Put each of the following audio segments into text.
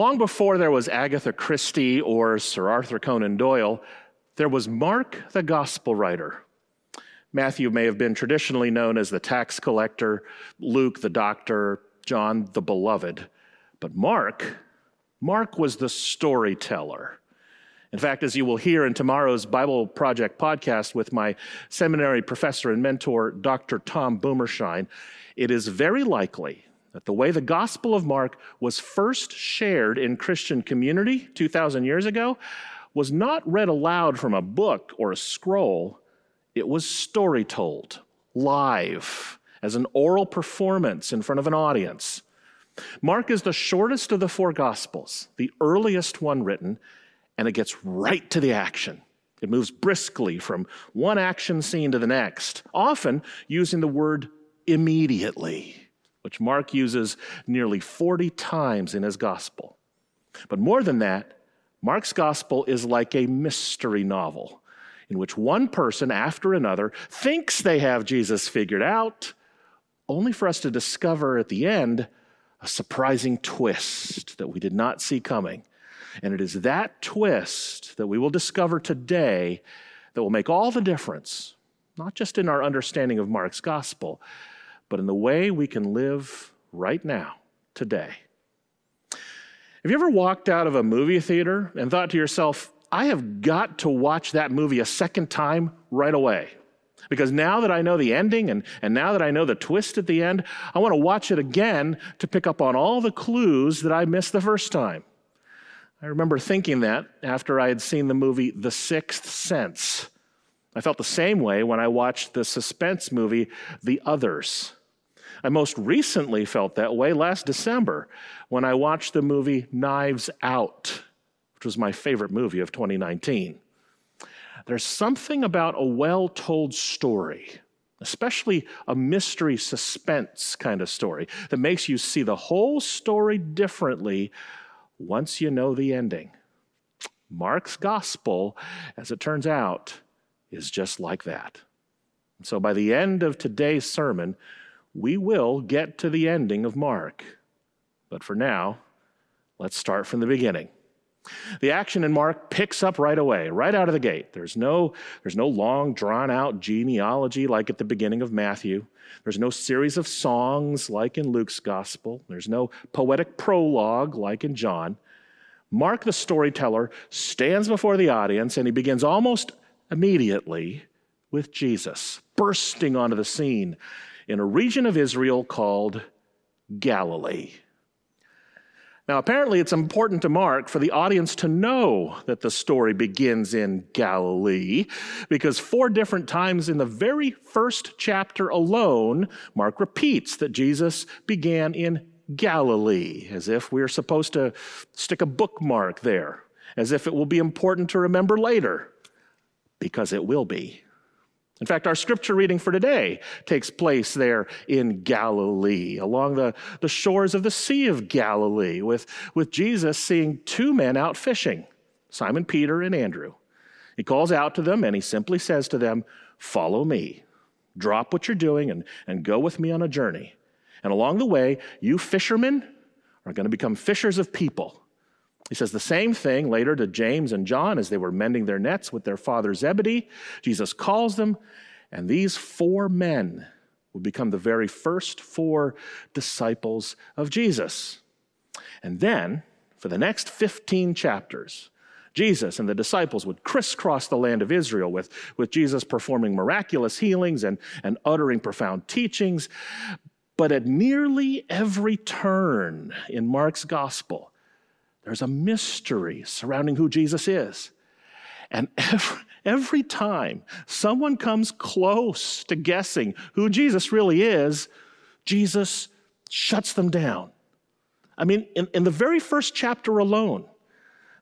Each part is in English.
Long before there was Agatha Christie or Sir Arthur Conan Doyle, there was Mark the Gospel writer. Matthew may have been traditionally known as the tax collector, Luke the doctor, John the beloved. But Mark, Mark was the storyteller. In fact, as you will hear in tomorrow's Bible Project podcast with my seminary professor and mentor, Dr. Tom Boomershine, it is very likely that the way the Gospel of Mark was first shared in Christian community 2,000 years ago was not read aloud from a book or a scroll, it was story told, live, as an oral performance in front of an audience. Mark is the shortest of the four Gospels, the earliest one written, and it gets right to the action. It moves briskly from one action scene to the next, often using the word immediately, which Mark uses nearly 40 times in his gospel. But more than that, Mark's gospel is like a mystery novel in which one person after another thinks they have Jesus figured out, only for us to discover at the end a surprising twist that we did not see coming. And it is that twist that we will discover today that will make all the difference, not just in our understanding of Mark's gospel, but in the way we can live right now, today. Have you ever walked out of a movie theater and thought to yourself, I have got to watch that movie a second time right away? Because now that I know the ending and, and now that I know the twist at the end, I want to watch it again to pick up on all the clues that I missed the first time. I remember thinking that after I had seen the movie The Sixth Sense. I felt the same way when I watched the suspense movie The Others. I most recently felt that way last December when I watched the movie Knives Out, which was my favorite movie of 2019. There's something about a well told story, especially a mystery suspense kind of story, that makes you see the whole story differently once you know the ending. Mark's gospel, as it turns out, is just like that. So by the end of today's sermon, we will get to the ending of Mark. But for now, let's start from the beginning. The action in Mark picks up right away, right out of the gate. There's no, there's no long, drawn out genealogy like at the beginning of Matthew. There's no series of songs like in Luke's gospel. There's no poetic prologue like in John. Mark, the storyteller, stands before the audience and he begins almost immediately with Jesus bursting onto the scene in a region of Israel called Galilee. Now, apparently, it's important to Mark for the audience to know that the story begins in Galilee, because four different times in the very first chapter alone, Mark repeats that Jesus began in Galilee, as if we're supposed to stick a bookmark there, as if it will be important to remember later, because it will be. In fact, our scripture reading for today takes place there in Galilee, along the, the shores of the Sea of Galilee, with, with Jesus seeing two men out fishing, Simon Peter and Andrew. He calls out to them and he simply says to them, Follow me. Drop what you're doing and, and go with me on a journey. And along the way, you fishermen are going to become fishers of people. He says the same thing later to James and John as they were mending their nets with their father Zebedee. Jesus calls them, and these four men will become the very first four disciples of Jesus. And then, for the next 15 chapters, Jesus and the disciples would crisscross the land of Israel with, with Jesus performing miraculous healings and, and uttering profound teachings. But at nearly every turn in Mark's gospel, there's a mystery surrounding who Jesus is. And every, every time someone comes close to guessing who Jesus really is, Jesus shuts them down. I mean, in, in the very first chapter alone,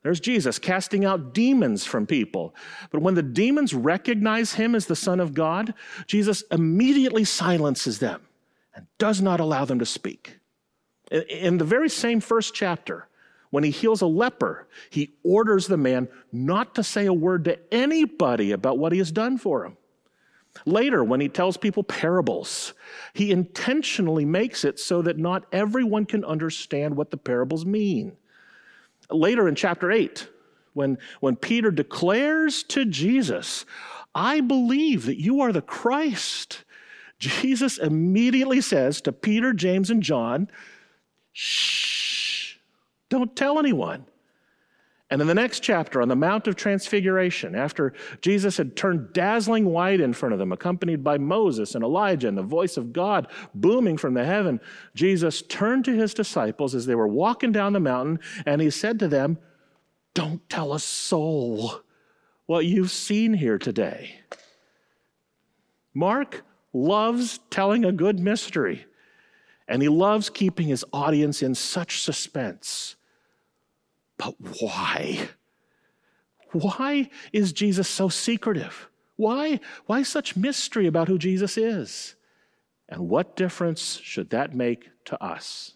there's Jesus casting out demons from people. But when the demons recognize him as the Son of God, Jesus immediately silences them and does not allow them to speak. In the very same first chapter, when he heals a leper, he orders the man not to say a word to anybody about what he has done for him. Later, when he tells people parables, he intentionally makes it so that not everyone can understand what the parables mean. Later in chapter 8, when, when Peter declares to Jesus, I believe that you are the Christ, Jesus immediately says to Peter, James, and John, Shh, don't tell anyone. And in the next chapter, on the Mount of Transfiguration, after Jesus had turned dazzling white in front of them, accompanied by Moses and Elijah and the voice of God booming from the heaven, Jesus turned to his disciples as they were walking down the mountain and he said to them, Don't tell a soul what you've seen here today. Mark loves telling a good mystery, and he loves keeping his audience in such suspense. But why? Why is Jesus so secretive? Why, why such mystery about who Jesus is? And what difference should that make to us?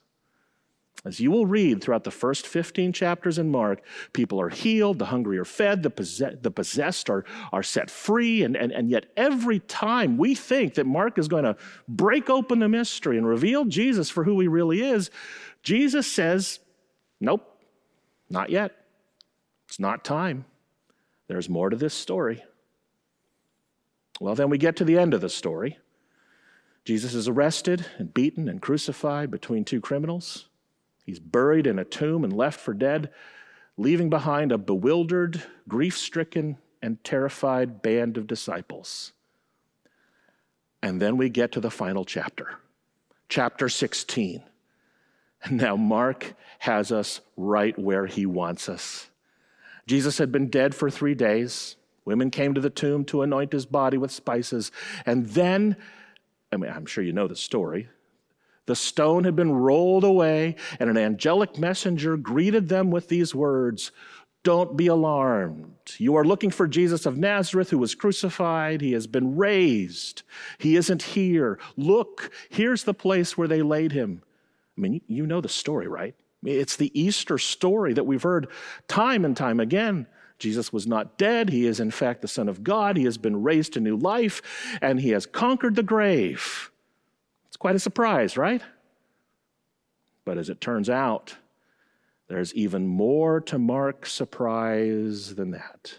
As you will read throughout the first 15 chapters in Mark, people are healed, the hungry are fed, the, possess- the possessed are, are set free, and, and, and yet every time we think that Mark is going to break open the mystery and reveal Jesus for who he really is, Jesus says, Nope, not yet. It's not time. There's more to this story. Well, then we get to the end of the story. Jesus is arrested and beaten and crucified between two criminals. He's buried in a tomb and left for dead, leaving behind a bewildered, grief stricken, and terrified band of disciples. And then we get to the final chapter, chapter 16. Now Mark has us right where he wants us. Jesus had been dead for three days. Women came to the tomb to anoint his body with spices. And then, I mean, I'm sure you know the story. The stone had been rolled away, and an angelic messenger greeted them with these words Don't be alarmed. You are looking for Jesus of Nazareth who was crucified. He has been raised. He isn't here. Look, here's the place where they laid him. I mean, you know the story, right? It's the Easter story that we've heard time and time again. Jesus was not dead. He is, in fact, the Son of God. He has been raised to new life, and he has conquered the grave. It's quite a surprise, right? But as it turns out, there's even more to mark surprise than that.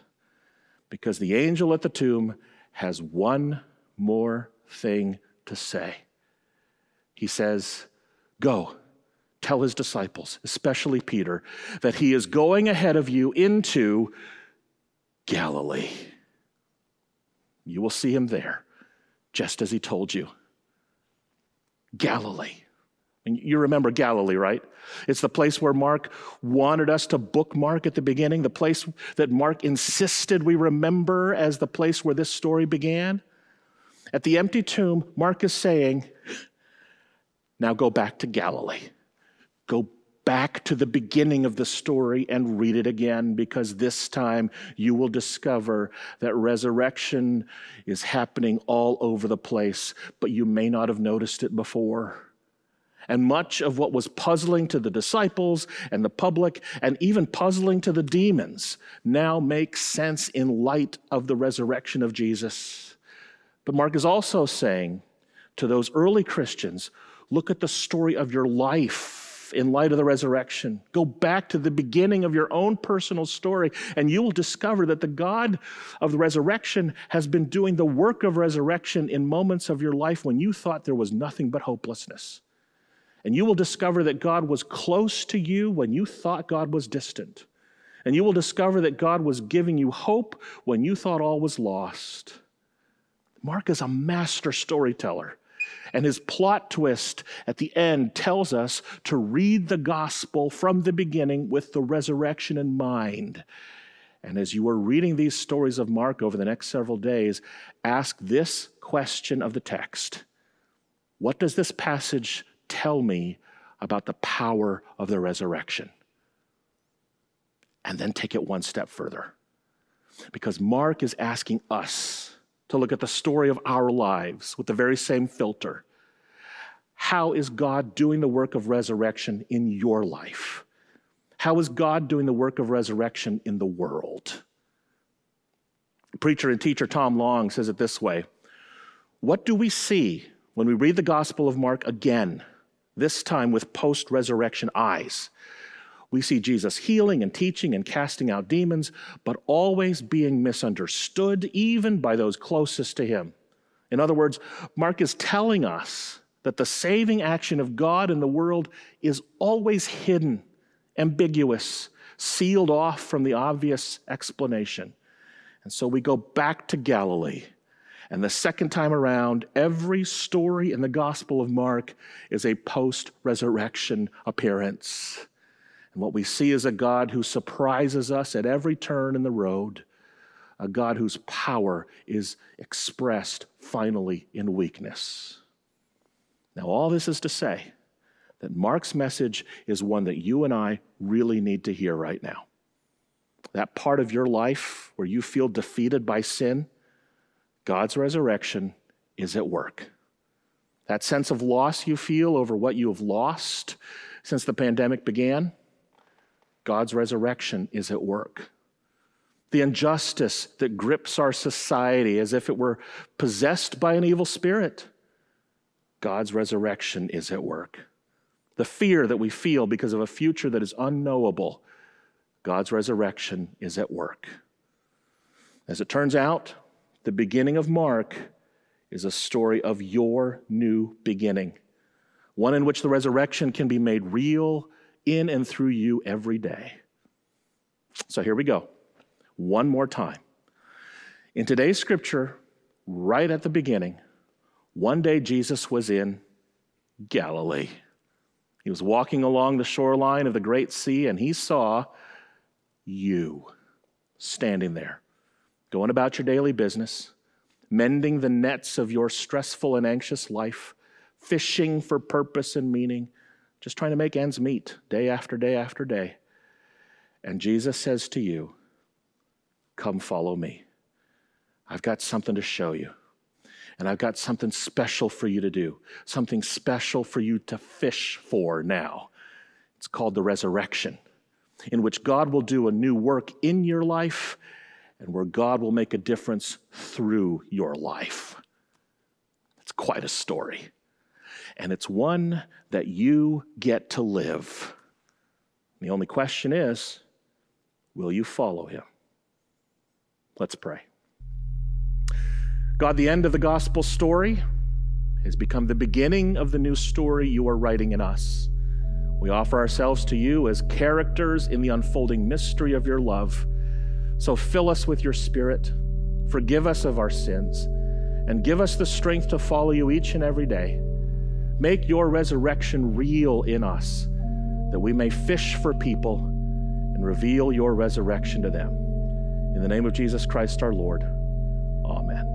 Because the angel at the tomb has one more thing to say. He says, Go, tell his disciples, especially Peter, that he is going ahead of you into Galilee. You will see him there, just as he told you. Galilee. And you remember Galilee, right? It's the place where Mark wanted us to bookmark at the beginning, the place that Mark insisted we remember as the place where this story began. At the empty tomb, Mark is saying, Now go back to Galilee. Go back to the beginning of the story and read it again because this time you will discover that resurrection is happening all over the place, but you may not have noticed it before. And much of what was puzzling to the disciples and the public, and even puzzling to the demons, now makes sense in light of the resurrection of Jesus. But Mark is also saying to those early Christians look at the story of your life in light of the resurrection. Go back to the beginning of your own personal story, and you will discover that the God of the resurrection has been doing the work of resurrection in moments of your life when you thought there was nothing but hopelessness. And you will discover that God was close to you when you thought God was distant. And you will discover that God was giving you hope when you thought all was lost. Mark is a master storyteller. And his plot twist at the end tells us to read the gospel from the beginning with the resurrection in mind. And as you are reading these stories of Mark over the next several days, ask this question of the text What does this passage tell me about the power of the resurrection? And then take it one step further. Because Mark is asking us to look at the story of our lives with the very same filter. How is God doing the work of resurrection in your life? How is God doing the work of resurrection in the world? Preacher and teacher Tom Long says it this way What do we see when we read the Gospel of Mark again, this time with post resurrection eyes? We see Jesus healing and teaching and casting out demons, but always being misunderstood, even by those closest to him. In other words, Mark is telling us that the saving action of God in the world is always hidden, ambiguous, sealed off from the obvious explanation. And so we go back to Galilee. And the second time around, every story in the Gospel of Mark is a post resurrection appearance. And what we see is a God who surprises us at every turn in the road, a God whose power is expressed finally in weakness. Now, all this is to say that Mark's message is one that you and I really need to hear right now. That part of your life where you feel defeated by sin, God's resurrection is at work. That sense of loss you feel over what you have lost since the pandemic began, God's resurrection is at work. The injustice that grips our society as if it were possessed by an evil spirit, God's resurrection is at work. The fear that we feel because of a future that is unknowable, God's resurrection is at work. As it turns out, the beginning of Mark is a story of your new beginning, one in which the resurrection can be made real in and through you every day. So here we go. One more time. In today's scripture, right at the beginning, one day Jesus was in Galilee. He was walking along the shoreline of the great sea and he saw you standing there, going about your daily business, mending the nets of your stressful and anxious life, fishing for purpose and meaning just trying to make ends meet day after day after day. And Jesus says to you, Come follow me. I've got something to show you. And I've got something special for you to do, something special for you to fish for now. It's called the resurrection, in which God will do a new work in your life and where God will make a difference through your life. It's quite a story and it's one that you get to live. The only question is will you follow him? Let's pray. God, the end of the gospel story has become the beginning of the new story you are writing in us. We offer ourselves to you as characters in the unfolding mystery of your love. So fill us with your spirit, forgive us of our sins, and give us the strength to follow you each and every day. Make your resurrection real in us, that we may fish for people and reveal your resurrection to them. In the name of Jesus Christ our Lord, amen.